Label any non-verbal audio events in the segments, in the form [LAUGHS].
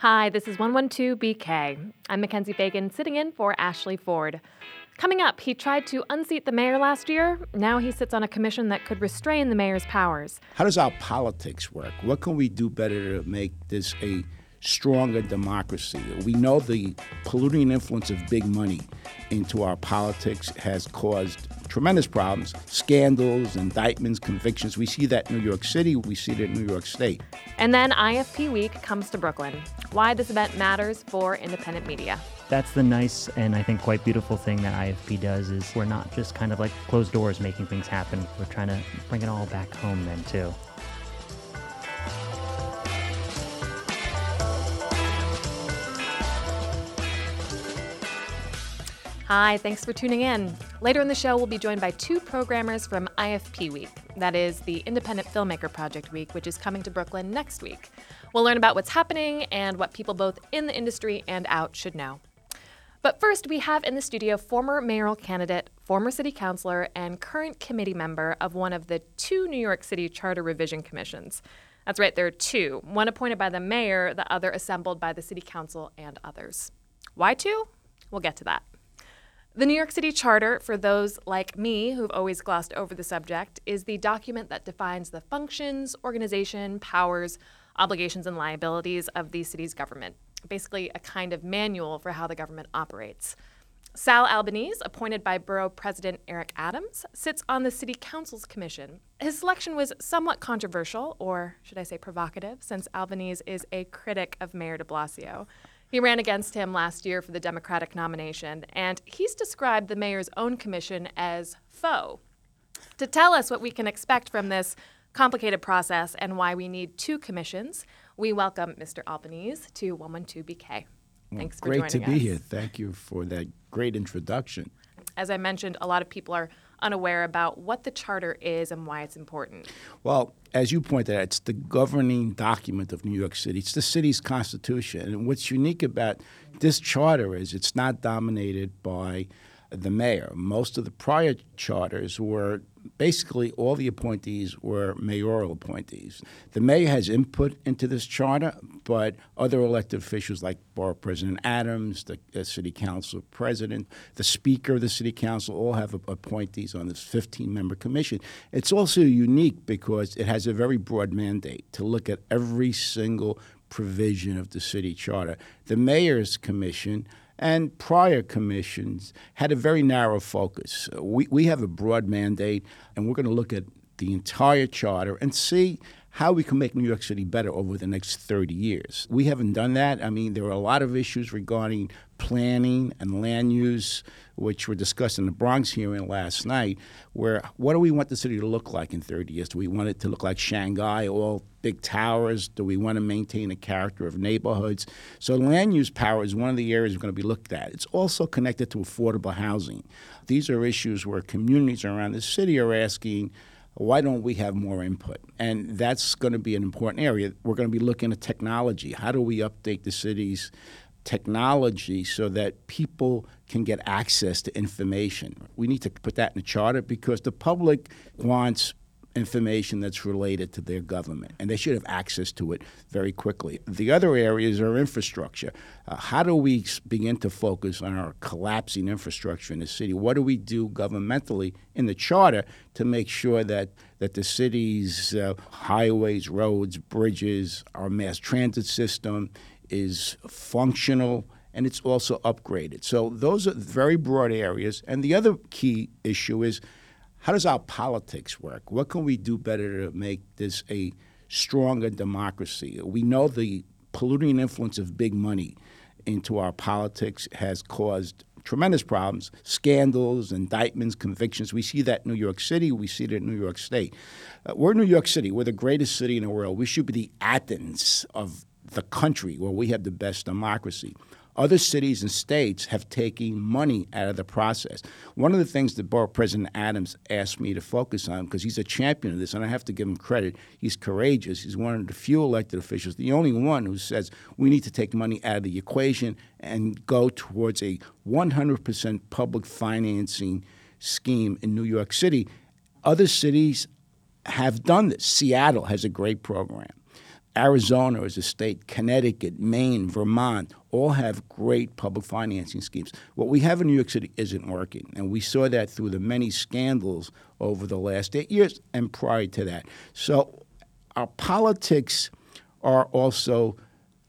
Hi, this is 112BK. I'm Mackenzie Fagan sitting in for Ashley Ford. Coming up, he tried to unseat the mayor last year. Now he sits on a commission that could restrain the mayor's powers. How does our politics work? What can we do better to make this a stronger democracy? We know the polluting influence of big money into our politics has caused tremendous problems scandals, indictments, convictions. We see that in New York City, we see it in New York State. And then IFP Week comes to Brooklyn. Why this event matters for independent media. That's the nice and I think quite beautiful thing that IFP does is we're not just kind of like closed doors making things happen. We're trying to bring it all back home then too. Hi, thanks for tuning in. Later in the show, we'll be joined by two programmers from IFP Week. That is the Independent Filmmaker Project Week, which is coming to Brooklyn next week. We'll learn about what's happening and what people both in the industry and out should know. But first, we have in the studio former mayoral candidate, former city councilor, and current committee member of one of the two New York City Charter Revision Commissions. That's right, there are two one appointed by the mayor, the other assembled by the city council and others. Why two? We'll get to that. The New York City Charter, for those like me who've always glossed over the subject, is the document that defines the functions, organization, powers, obligations, and liabilities of the city's government. Basically, a kind of manual for how the government operates. Sal Albanese, appointed by Borough President Eric Adams, sits on the City Council's commission. His selection was somewhat controversial, or should I say provocative, since Albanese is a critic of Mayor de Blasio. He ran against him last year for the Democratic nomination, and he's described the mayor's own commission as faux. To tell us what we can expect from this complicated process and why we need two commissions, we welcome Mr. Albanese to 112BK. Thanks well, for joining us. Great to be here. Thank you for that great introduction. As I mentioned, a lot of people are unaware about what the charter is and why it's important. Well, as you pointed out, it's the governing document of New York City. It's the city's constitution. And what's unique about this charter is it's not dominated by the mayor. Most of the prior charters were basically all the appointees were mayoral appointees. The mayor has input into this charter, but other elected officials like Borough President Adams, the, the City Council President, the Speaker of the City Council all have appointees on this 15 member commission. It's also unique because it has a very broad mandate to look at every single provision of the city charter. The mayor's commission and prior commissions had a very narrow focus. We, we have a broad mandate, and we're going to look at the entire charter and see how we can make New York City better over the next 30 years. We haven't done that. I mean, there are a lot of issues regarding planning and land use, which were discussed in the Bronx hearing last night, where what do we want the city to look like in 30 years? Do we want it to look like Shanghai, all big towers? Do we want to maintain a character of neighborhoods? So land use power is one of the areas we're going to be looked at. It's also connected to affordable housing. These are issues where communities around the city are asking, why don't we have more input? And that's going to be an important area. We're going to be looking at technology. How do we update the city's technology so that people can get access to information? We need to put that in the charter because the public wants information that's related to their government, and they should have access to it very quickly. The other areas are infrastructure. Uh, how do we begin to focus on our collapsing infrastructure in the city? What do we do governmentally in the charter to make sure that that the city's uh, highways, roads, bridges, our mass transit system is functional and it's also upgraded. So those are very broad areas. And the other key issue is how does our politics work? What can we do better to make this a stronger democracy? We know the polluting influence of big money into our politics has caused tremendous problems scandals, indictments, convictions. We see that in New York City, we see it in New York State. Uh, we're New York City, we're the greatest city in the world. We should be the Athens of the country where we have the best democracy. Other cities and states have taken money out of the process. One of the things that Borough President Adams asked me to focus on, because he's a champion of this, and I have to give him credit, he's courageous. He's one of the few elected officials, the only one who says we need to take money out of the equation and go towards a 100% public financing scheme in New York City. Other cities have done this. Seattle has a great program. Arizona is a state, Connecticut, Maine, Vermont, all have great public financing schemes. What we have in New York City isn't working, and we saw that through the many scandals over the last eight years and prior to that. So our politics are also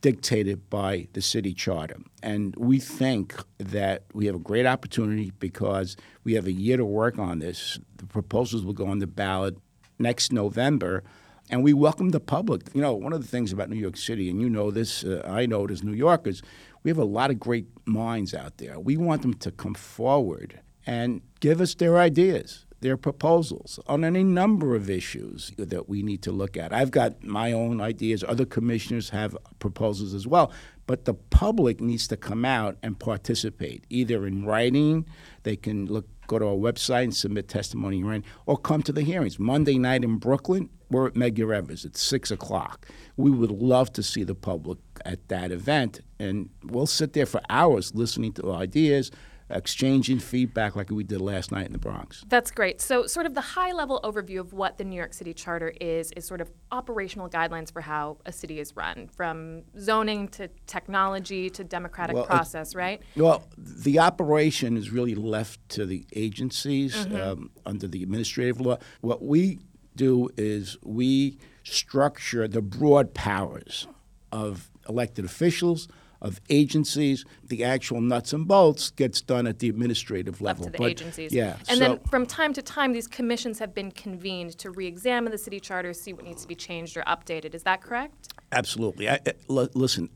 dictated by the city charter. And we think that we have a great opportunity because we have a year to work on this. The proposals will go on the ballot next November. And we welcome the public. You know, one of the things about New York City, and you know this, uh, I know it as New Yorkers, we have a lot of great minds out there. We want them to come forward and give us their ideas their proposals on any number of issues that we need to look at. I've got my own ideas, other commissioners have proposals as well, but the public needs to come out and participate, either in writing, they can look go to our website and submit testimony in or come to the hearings. Monday night in Brooklyn, we're at Medgar Evers at 6 o'clock. We would love to see the public at that event, and we'll sit there for hours listening to ideas, exchanging feedback like we did last night in the Bronx. That's great. So, sort of the high level overview of what the New York City Charter is, is sort of operational guidelines for how a city is run, from zoning to technology to democratic well, process, right? Well, the operation is really left to the agencies mm-hmm. um, under the administrative law. What we do is we structure the broad powers of elected officials of agencies. The actual nuts and bolts gets done at the administrative level. Up to the but, agencies. Yeah. And so, then from time to time, these commissions have been convened to re-examine the city charter, see what needs to be changed or updated. Is that correct? Absolutely. I, I, l- listen,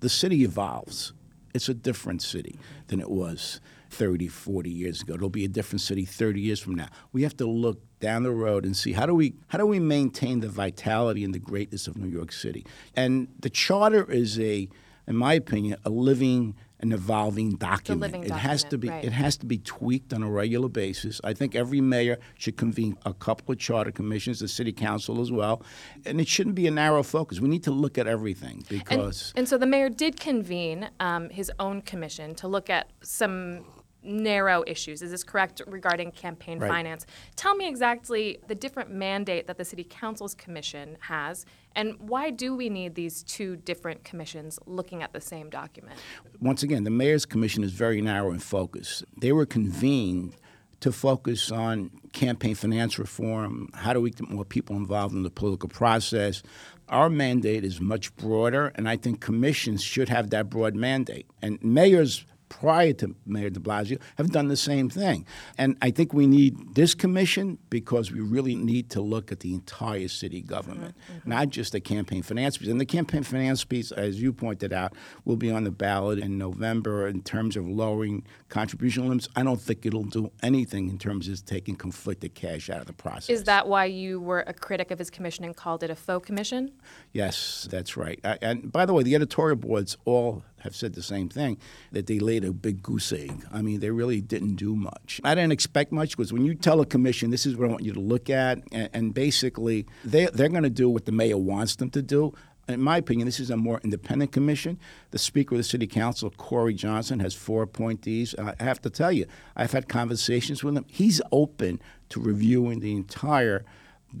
the city evolves. It's a different city than it was 30, 40 years ago. It'll be a different city 30 years from now. We have to look down the road and see how do we how do we maintain the vitality and the greatness of New York City. And the charter is a in my opinion, a living and evolving document. It document, has to be right. it has to be tweaked on a regular basis. I think every mayor should convene a couple of charter commissions, the city council as well, and it shouldn't be a narrow focus. We need to look at everything because. And, and so the mayor did convene um, his own commission to look at some narrow issues. Is this correct regarding campaign right. finance? Tell me exactly the different mandate that the City Council's commission has, and why do we need these two different commissions looking at the same document? Once again, the Mayor's Commission is very narrow in focus. They were convened to focus on campaign finance reform, how do we get more people involved in the political process. Our mandate is much broader, and I think commissions should have that broad mandate. And mayors prior to Mayor de Blasio have done the same thing. And I think we need this commission because we really need to look at the entire city government, mm-hmm. not just the campaign finance piece. And the campaign finance piece, as you pointed out, will be on the ballot in November in terms of lowering contribution limits. I don't think it'll do anything in terms of taking conflicted cash out of the process. Is that why you were a critic of his commission and called it a faux commission? Yes, that's right. I, and by the way, the editorial boards all have said the same thing that they laid a big goose egg. I mean, they really didn't do much. I didn't expect much because when you tell a commission, this is what I want you to look at, and, and basically they, they're going to do what the mayor wants them to do. In my opinion, this is a more independent commission. The Speaker of the City Council, Corey Johnson, has four appointees. I have to tell you, I've had conversations with him. He's open to reviewing the entire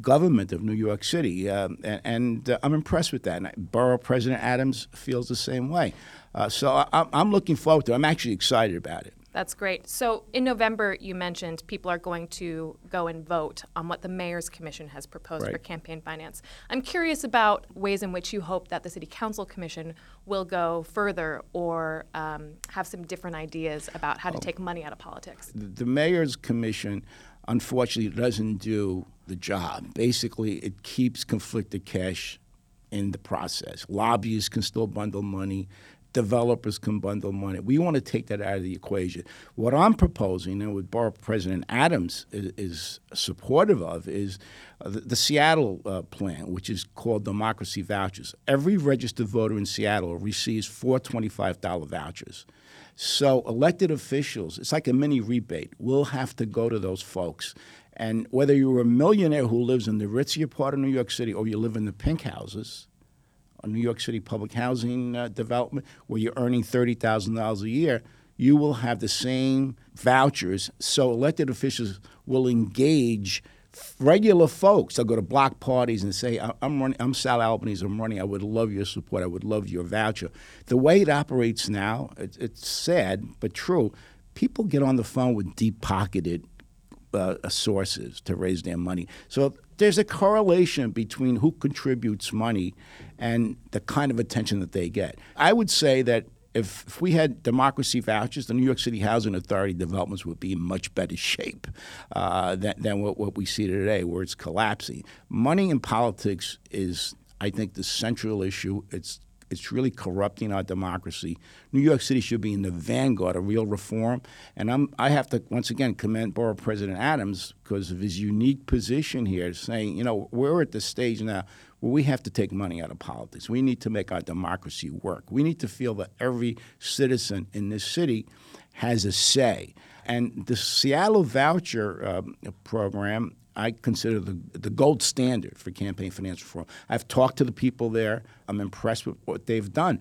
government of New York City, um, and, and uh, I'm impressed with that. And Borough President Adams feels the same way. Uh, so I, I'm looking forward to it. I'm actually excited about it. That's great. So in November, you mentioned people are going to go and vote on what the Mayor's Commission has proposed right. for campaign finance. I'm curious about ways in which you hope that the City Council Commission will go further or um, have some different ideas about how to oh. take money out of politics. The Mayor's Commission, unfortunately, doesn't do the job. Basically, it keeps conflicted cash in the process. Lobbyists can still bundle money developers can bundle money. We want to take that out of the equation. What I'm proposing, and what Borough President Adams is, is supportive of, is uh, the, the, Seattle uh, plan, which is called Democracy Vouchers. Every registered voter in Seattle receives four $25 vouchers. So elected officials, it's like a mini rebate. We'll have to go to those folks. And whether you're a millionaire who lives in the ritzier part of New York City or you live in the pink houses, a New York City public housing uh, development where you're earning $30,000 a year, you will have the same vouchers. So elected officials will engage regular folks. They'll go to block parties and say, "I'm running. I'm Sal Albanese. I'm running. I would love your support. I would love your voucher." The way it operates now, it, it's sad but true. People get on the phone with deep-pocketed uh, sources to raise their money. So there's a correlation between who contributes money and the kind of attention that they get. I would say that if, if, we had democracy vouchers, the New York City Housing Authority developments would be in much better shape uh, than, than what, what, we see today, where it's collapsing. Money in politics is, I think, the central issue. It's it's really corrupting our democracy. New York City should be in the vanguard of real reform. And I'm, I have to once again commend Borough President Adams because of his unique position here, saying, you know, we're at the stage now where we have to take money out of politics. We need to make our democracy work. We need to feel that every citizen in this city has a say. And the Seattle voucher uh, program I consider the, the gold standard for campaign finance reform. I've talked to the people there. I'm impressed with what they've done.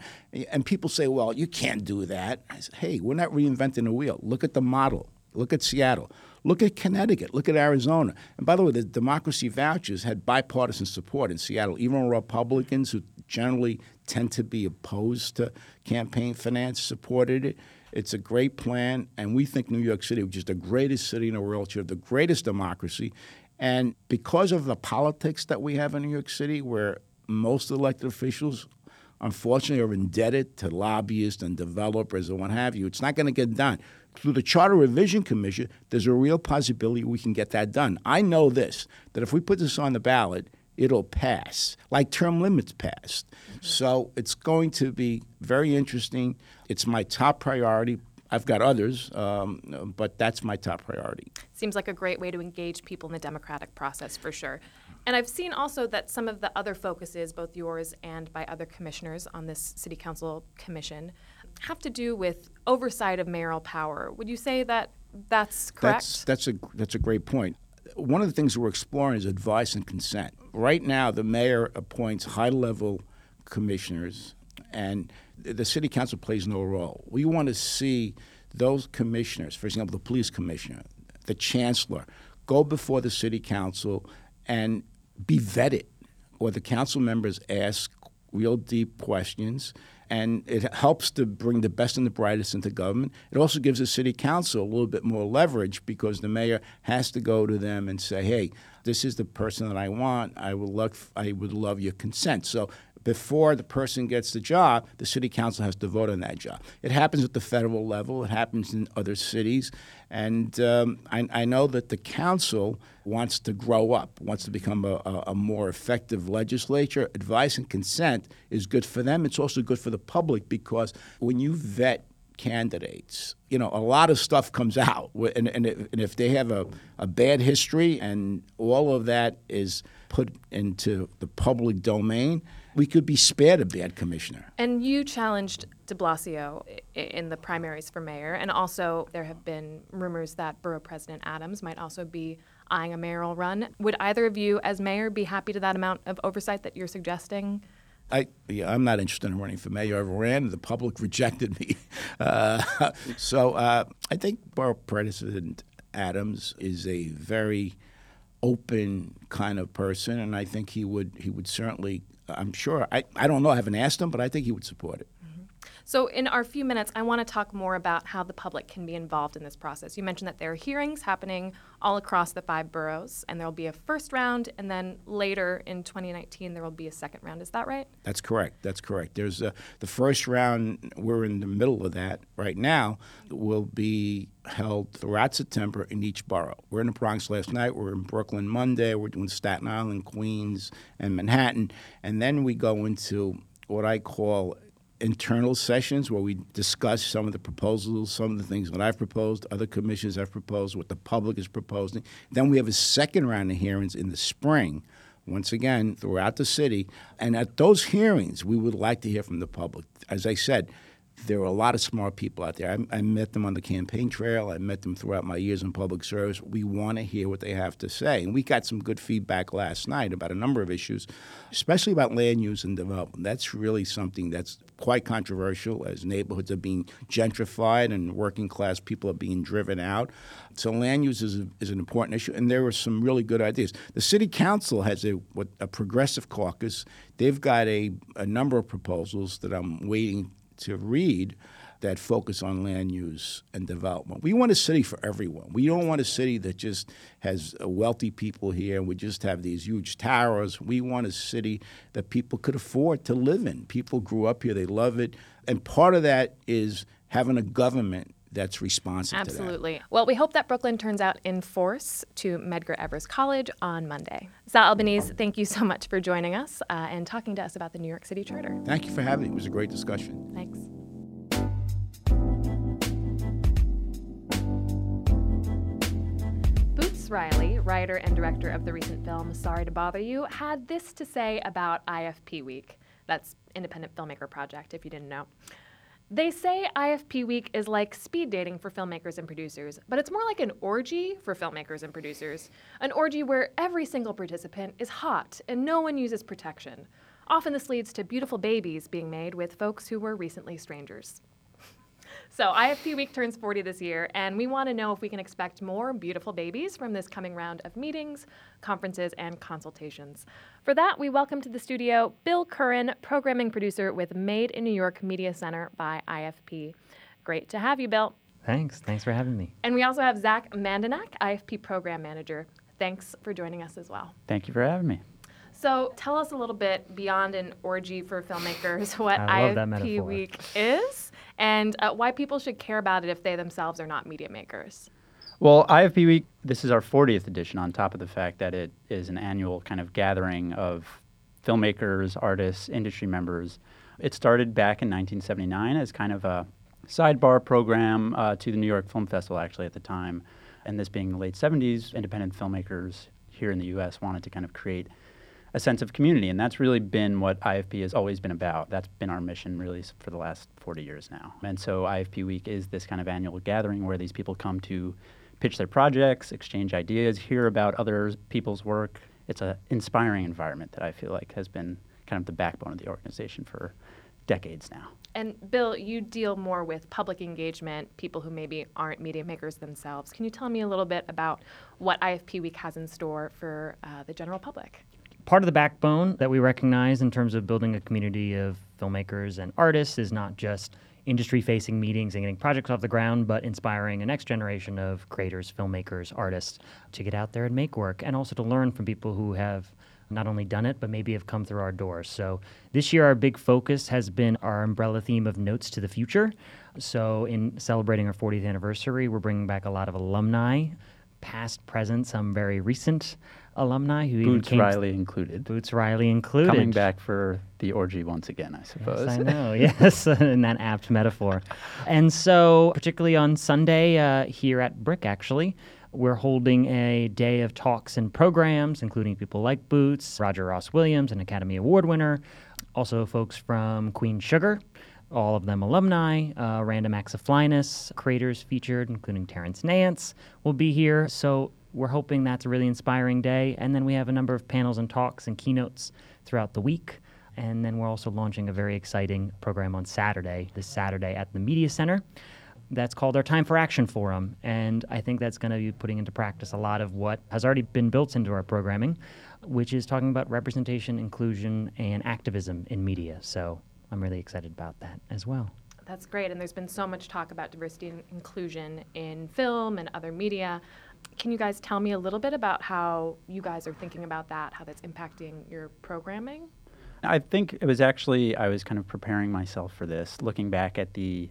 And people say, well, you can't do that. I say, hey, we're not reinventing the wheel. Look at the model. Look at Seattle. Look at Connecticut. Look at Arizona. And by the way, the democracy vouchers had bipartisan support in Seattle. Even Republicans who generally tend to be opposed to campaign finance supported it. It's a great plan, and we think New York City, which is the greatest city in the world, should have the greatest democracy, and because of the politics that we have in New York City, where most elected officials unfortunately are indebted to lobbyists and developers and what have you, it's not going to get done. Through the Charter Revision Commission, there's a real possibility we can get that done. I know this that if we put this on the ballot, it'll pass, like term limits passed. Mm-hmm. So it's going to be very interesting. It's my top priority. I've got others, um, but that's my top priority. Seems like a great way to engage people in the democratic process for sure. And I've seen also that some of the other focuses, both yours and by other commissioners on this city council commission, have to do with oversight of mayoral power. Would you say that that's correct? That's, that's a that's a great point. One of the things we're exploring is advice and consent. Right now, the mayor appoints high-level commissioners, and the city council plays no role. We want to see those commissioners, for example, the police commissioner, the chancellor, go before the city council and be vetted, or the council members ask real deep questions. And it helps to bring the best and the brightest into government. It also gives the city council a little bit more leverage because the mayor has to go to them and say, "Hey, this is the person that I want. I would love, I would love your consent." So before the person gets the job, the city council has to vote on that job. It happens at the federal level, it happens in other cities. And um, I, I, know that the council wants to grow up, wants to become a, a, a, more effective legislature. Advice and consent is good for them. It's also good for the public because when you vet candidates, you know, a lot of stuff comes out. And, and, and if they have a, a bad history and all of that is put into the public domain, we could be spared a bad commissioner. And you challenged de Blasio in the primaries for mayor, and also there have been rumors that Borough President Adams might also be eyeing a mayoral run. Would either of you, as mayor, be happy to that amount of oversight that you're suggesting? I, yeah, I'm not interested in running for mayor. I ran, the public [LAUGHS] rejected me. Uh, [LAUGHS] so uh, I think Borough President Adams is a very open kind of person, and I think he would he would certainly I'm sure. I, I don't know. I haven't asked him, but I think he would support it. So, in our few minutes, I want to talk more about how the public can be involved in this process. You mentioned that there are hearings happening all across the five boroughs, and there will be a first round, and then later in 2019, there will be a second round. Is that right? That's correct. That's correct. There's a, the first round, we're in the middle of that right now, will be held throughout September in each borough. We're in the Bronx last night, we're in Brooklyn Monday, we're doing Staten Island, Queens, and Manhattan, and then we go into what I call internal sessions where we discuss some of the proposals, some of the things that I've proposed, other commissions have proposed, what the public is proposing. Then we have a second round of hearings in the spring, once again, throughout the city. And at those hearings, we would like to hear from the public. As I said, There are a lot of smart people out there. I, I, met them on the campaign trail. I met them throughout my years in public service. We want to hear what they have to say. And we got some good feedback last night about a number of issues, especially about land use and development. That's really something that's quite controversial as neighborhoods are being gentrified and working class people are being driven out. So land use is, a, is an important issue, and there were some really good ideas. The city council has a, what, a progressive caucus. They've got a, a number of proposals that I'm waiting to read that focus on land use and development. We want a city for everyone. We don't want a city that just has uh, wealthy people here and we just have these huge towers. We want a city that people could afford to live in. People grew up here, they love it. And part of that is having a government that's responsive Absolutely. Well, we hope that Brooklyn turns out in force to Medgar Evers College on Monday. Sal Albanese, thank you so much for joining us uh, and talking to us about the New York City Charter. Thank you for having me. It was a great discussion. Thanks. Boots Riley, writer and director of the recent film Sorry to Bother You, had this to say about IFP Week. That's Independent Filmmaker Project, if you didn't know. They say IFP Week is like speed dating for filmmakers and producers, but it's more like an orgy for filmmakers and producers. An orgy where every single participant is hot and no one uses protection. Often this leads to beautiful babies being made with folks who were recently strangers. So, IFP Week turns 40 this year, and we want to know if we can expect more beautiful babies from this coming round of meetings, conferences, and consultations. For that, we welcome to the studio Bill Curran, programming producer with Made in New York Media Center by IFP. Great to have you, Bill. Thanks. Thanks for having me. And we also have Zach Mandinach, IFP program manager. Thanks for joining us as well. Thank you for having me. So tell us a little bit beyond an orgy for filmmakers [LAUGHS] what IFP Week is and uh, why people should care about it if they themselves are not media makers. Well, IFP Week, this is our 40th edition on top of the fact that it is an annual kind of gathering of filmmakers, artists, industry members. It started back in 1979 as kind of a sidebar program uh, to the New York Film Festival, actually, at the time. And this being the late 70s, independent filmmakers here in the U.S. wanted to kind of create a sense of community. And that's really been what IFP has always been about. That's been our mission really for the last 40 years now. And so IFP Week is this kind of annual gathering where these people come to pitch their projects, exchange ideas, hear about other people's work. It's an inspiring environment that I feel like has been kind of the backbone of the organization for decades now. And Bill, you deal more with public engagement, people who maybe aren't media makers themselves. Can you tell me a little bit about what IFP Week has in store for uh, the general public? Part of the backbone that we recognize in terms of building a community of filmmakers and artists is not just industry facing meetings and getting projects off the ground, but inspiring a next generation of creators, filmmakers, artists to get out there and make work and also to learn from people who have not only done it, but maybe have come through our doors. So this year, our big focus has been our umbrella theme of Notes to the Future. So, in celebrating our 40th anniversary, we're bringing back a lot of alumni, past, present, some very recent alumni who Boots even Riley included. Boots Riley included. Coming back for the orgy once again, I suppose. Yes, I [LAUGHS] know. yes, [LAUGHS] in that apt metaphor. And so, particularly on Sunday uh, here at BRIC, actually, we're holding a day of talks and programs, including people like Boots, Roger Ross Williams, an Academy Award winner, also folks from Queen Sugar, all of them alumni. Uh, Random Acts of Flyness creators featured, including Terrence Nance, will be here. So we're hoping that's a really inspiring day. And then we have a number of panels and talks and keynotes throughout the week. And then we're also launching a very exciting program on Saturday, this Saturday at the Media Center. That's called our Time for Action Forum. And I think that's going to be putting into practice a lot of what has already been built into our programming, which is talking about representation, inclusion, and activism in media. So I'm really excited about that as well. That's great. And there's been so much talk about diversity and inclusion in film and other media. Can you guys tell me a little bit about how you guys are thinking about that, how that's impacting your programming? I think it was actually, I was kind of preparing myself for this, looking back at the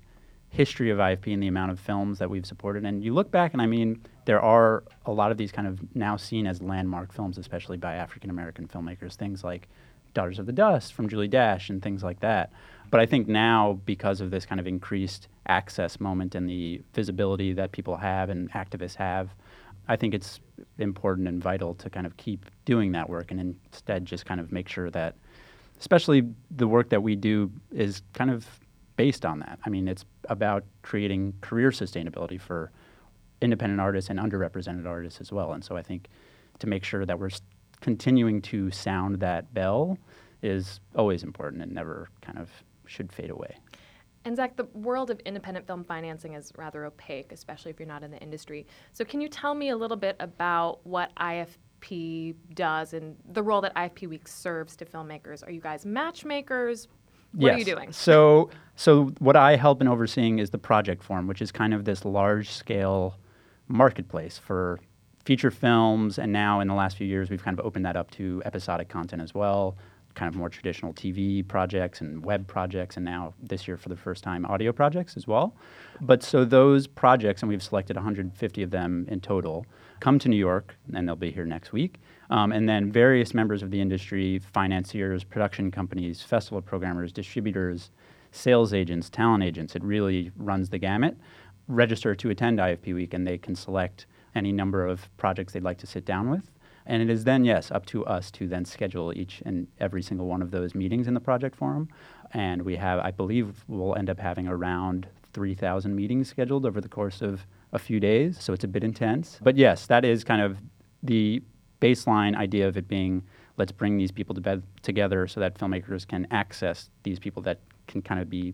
history of IFP and the amount of films that we've supported. And you look back, and I mean, there are a lot of these kind of now seen as landmark films, especially by African American filmmakers, things like Daughters of the Dust from Julie Dash and things like that. But I think now, because of this kind of increased access moment and the visibility that people have and activists have, I think it's important and vital to kind of keep doing that work and instead just kind of make sure that, especially the work that we do, is kind of based on that. I mean, it's about creating career sustainability for independent artists and underrepresented artists as well. And so I think to make sure that we're continuing to sound that bell is always important and never kind of should fade away. And Zach, the world of independent film financing is rather opaque, especially if you're not in the industry. So, can you tell me a little bit about what IFP does and the role that IFP Week serves to filmmakers? Are you guys matchmakers? What yes. are you doing? So, so what I help in overseeing is the project forum, which is kind of this large-scale marketplace for feature films, and now in the last few years, we've kind of opened that up to episodic content as well, kind of more traditional TV projects and web projects, and now this year for the first time, audio projects as well. But so those projects, and we've selected 150 of them in total, come to New York, and they'll be here next week. Um, and then various members of the industry, financiers, production companies, festival programmers, distributors, sales agents, talent agents, it really runs the gamut, register to attend IFP Week, and they can select any number of projects they'd like to sit down with. And it is then, yes, up to us to then schedule each and every single one of those meetings in the project forum. And we have, I believe, we'll end up having around 3,000 meetings scheduled over the course of a few days. So it's a bit intense. But yes, that is kind of the baseline idea of it being let's bring these people to together so that filmmakers can access these people that can kind of be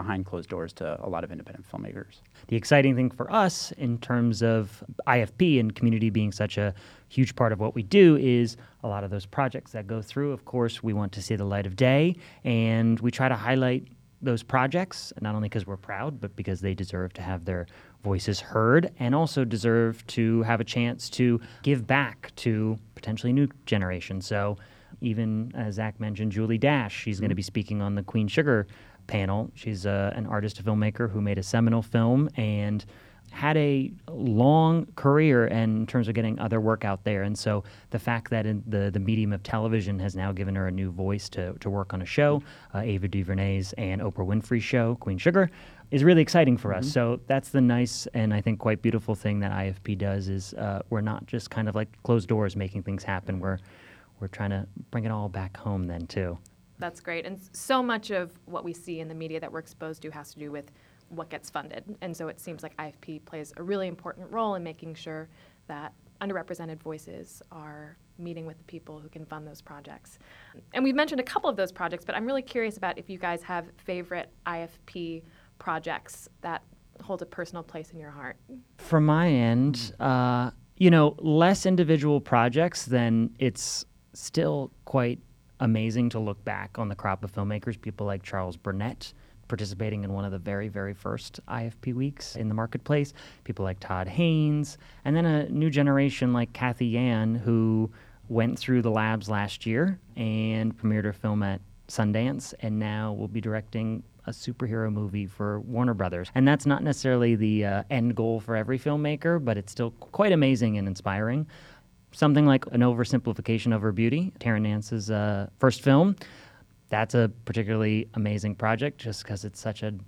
behind closed doors to a lot of independent filmmakers. The exciting thing for us in terms of IFP and community being such a huge part of what we do is a lot of those projects that go through, of course, we want to see the light of day and we try to highlight those projects, not only because we're proud, but because they deserve to have their voices heard and also deserve to have a chance to give back to potentially new generations. So, even as Zach mentioned, Julie Dash, she's mm-hmm. going to be speaking on the Queen Sugar panel. She's uh, an artist, a filmmaker who made a seminal film and had a long career in terms of getting other work out there. And so the fact that the, the medium of television has now given her a new voice to, to work on a show, uh, Ava DuVernay's and Oprah Winfrey's show, Queen Sugar, is really exciting for mm-hmm. us. So that's the nice and I think quite beautiful thing that IFP does is uh, we're not just kind of like closed doors making things happen. We're, we're trying to bring it all back home then too. That's great. And so much of what we see in the media that we're exposed to has to do with what gets funded. And so it seems like IFP plays a really important role in making sure that underrepresented voices are meeting with the people who can fund those projects. And we've mentioned a couple of those projects, but I'm really curious about if you guys have favorite IFP projects that hold a personal place in your heart. From my end, uh, you know, less individual projects, then it's still quite amazing to look back on the crop of filmmakers, people like Charles Burnett participating in one of the very, very first IFP weeks in the marketplace, people like Todd Haynes, and then a new generation like Cathy Yan, who went through the labs last year and premiered her film at Sundance, and now will be directing a superhero movie for Warner Brothers. And that's not necessarily the uh, end goal for every filmmaker, but it's still quite amazing and inspiring something like an oversimplification of her beauty, Terrence Nance's uh, first film. That's a particularly amazing project just because it's such an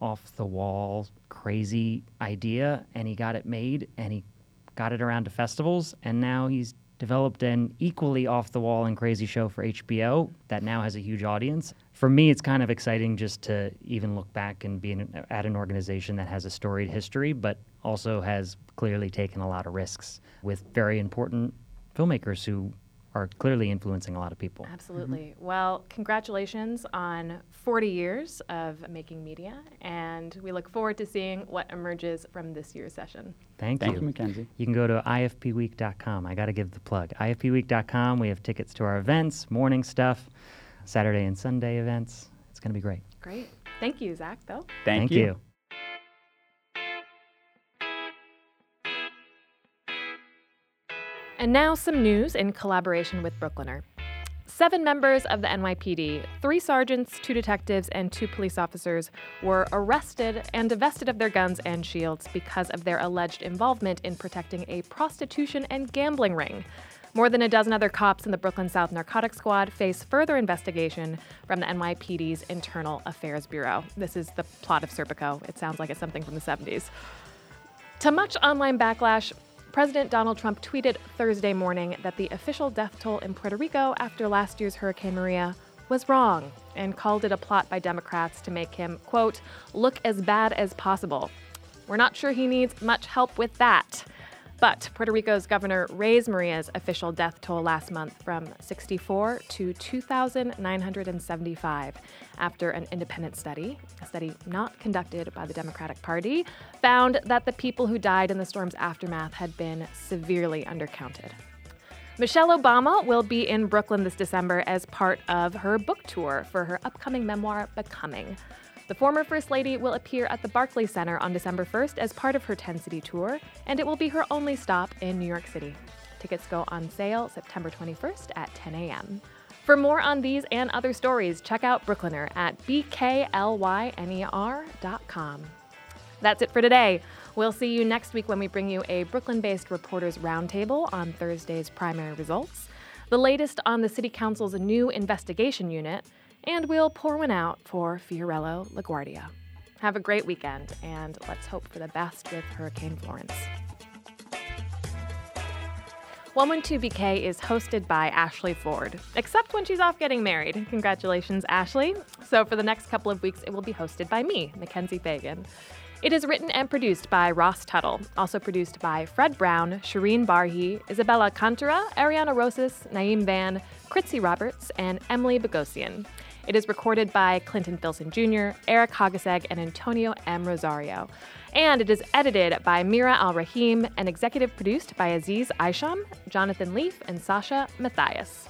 off the wall, crazy idea. And he got it made and he got it around to festivals. And now he's developed an equally off the wall and crazy show for HBO that now has a huge audience. For me, it's kind of exciting just to even look back and be in, at an organization that has a storied history, but also has clearly taken a lot of risks with very important filmmakers who are clearly influencing a lot of people. Absolutely. Mm-hmm. Well, congratulations on 40 years of making media, and we look forward to seeing what emerges from this year's session. Thank, Thank you. you, Mackenzie. You can go to ifpweek.com. I got to give the plug. ifpweek.com. We have tickets to our events, morning stuff, Saturday and Sunday events. It's going to be great. Great. Thank you, Zach, though. Thank, Thank you. you. And now some news in collaboration with Bklyner. Seven members of the NYPD, three sergeants, two detectives, and two police officers, were arrested and divested of their guns and shields because of their alleged involvement in protecting a prostitution and gambling ring. More than a dozen other cops in the Brooklyn South Narcotics Squad face further investigation from the NYPD's Internal Affairs Bureau. This is the plot of Serpico. It sounds like it's something from the 70s. To much online backlash, President Donald Trump tweeted Thursday morning that the official death toll in Puerto Rico after last year's Hurricane Maria was wrong. and called it a plot by Democrats to make him, quote, look as bad as possible. We're not sure he needs much help with that. But Puerto Rico's governor raised Maria's official death toll last month from 64 to 2,975 after an independent study, a study not conducted by the Democratic Party, found that the people who died in the storm's aftermath had been severely undercounted. Michelle Obama will be in Brooklyn this December as part of her book tour for her upcoming memoir, Becoming. The former First Lady will appear at the Barclays Center on December 1st as part of her 10 city tour, and it will be her only stop in New York City. Tickets go on sale September 21st at 10 a.m. For more on these and other stories, check out Bklyner at bklyner.com. That's it for today. We'll see you next week when we bring you a Brooklyn based reporters roundtable on Thursday's primary results, the latest on the City Council's new investigation unit, and we'll pour one out for Fiorello LaGuardia. Have a great weekend, and let's hope for the best with Hurricane Florence. 112BK is hosted by Ashley Ford, except when she's off getting married. Congratulations, Ashley. So, for the next couple of weeks, it will be hosted by me, Mackenzie Fagan. It is written and produced by Ross Tuttle, also produced by Fred Brown, Shireen Barhi, Isabella Cantora, Ariana Rosas, Naeem Van, Kritzy Roberts, and Emily Bogosian. It is recorded by Clinton Filson Jr., Eric Hogaseg, and Antonio M. Rosario. And it is edited by Mira Al Rahim and executive produced by Aziz Aisham, Jonathan Leaf, and Sasha Matthias.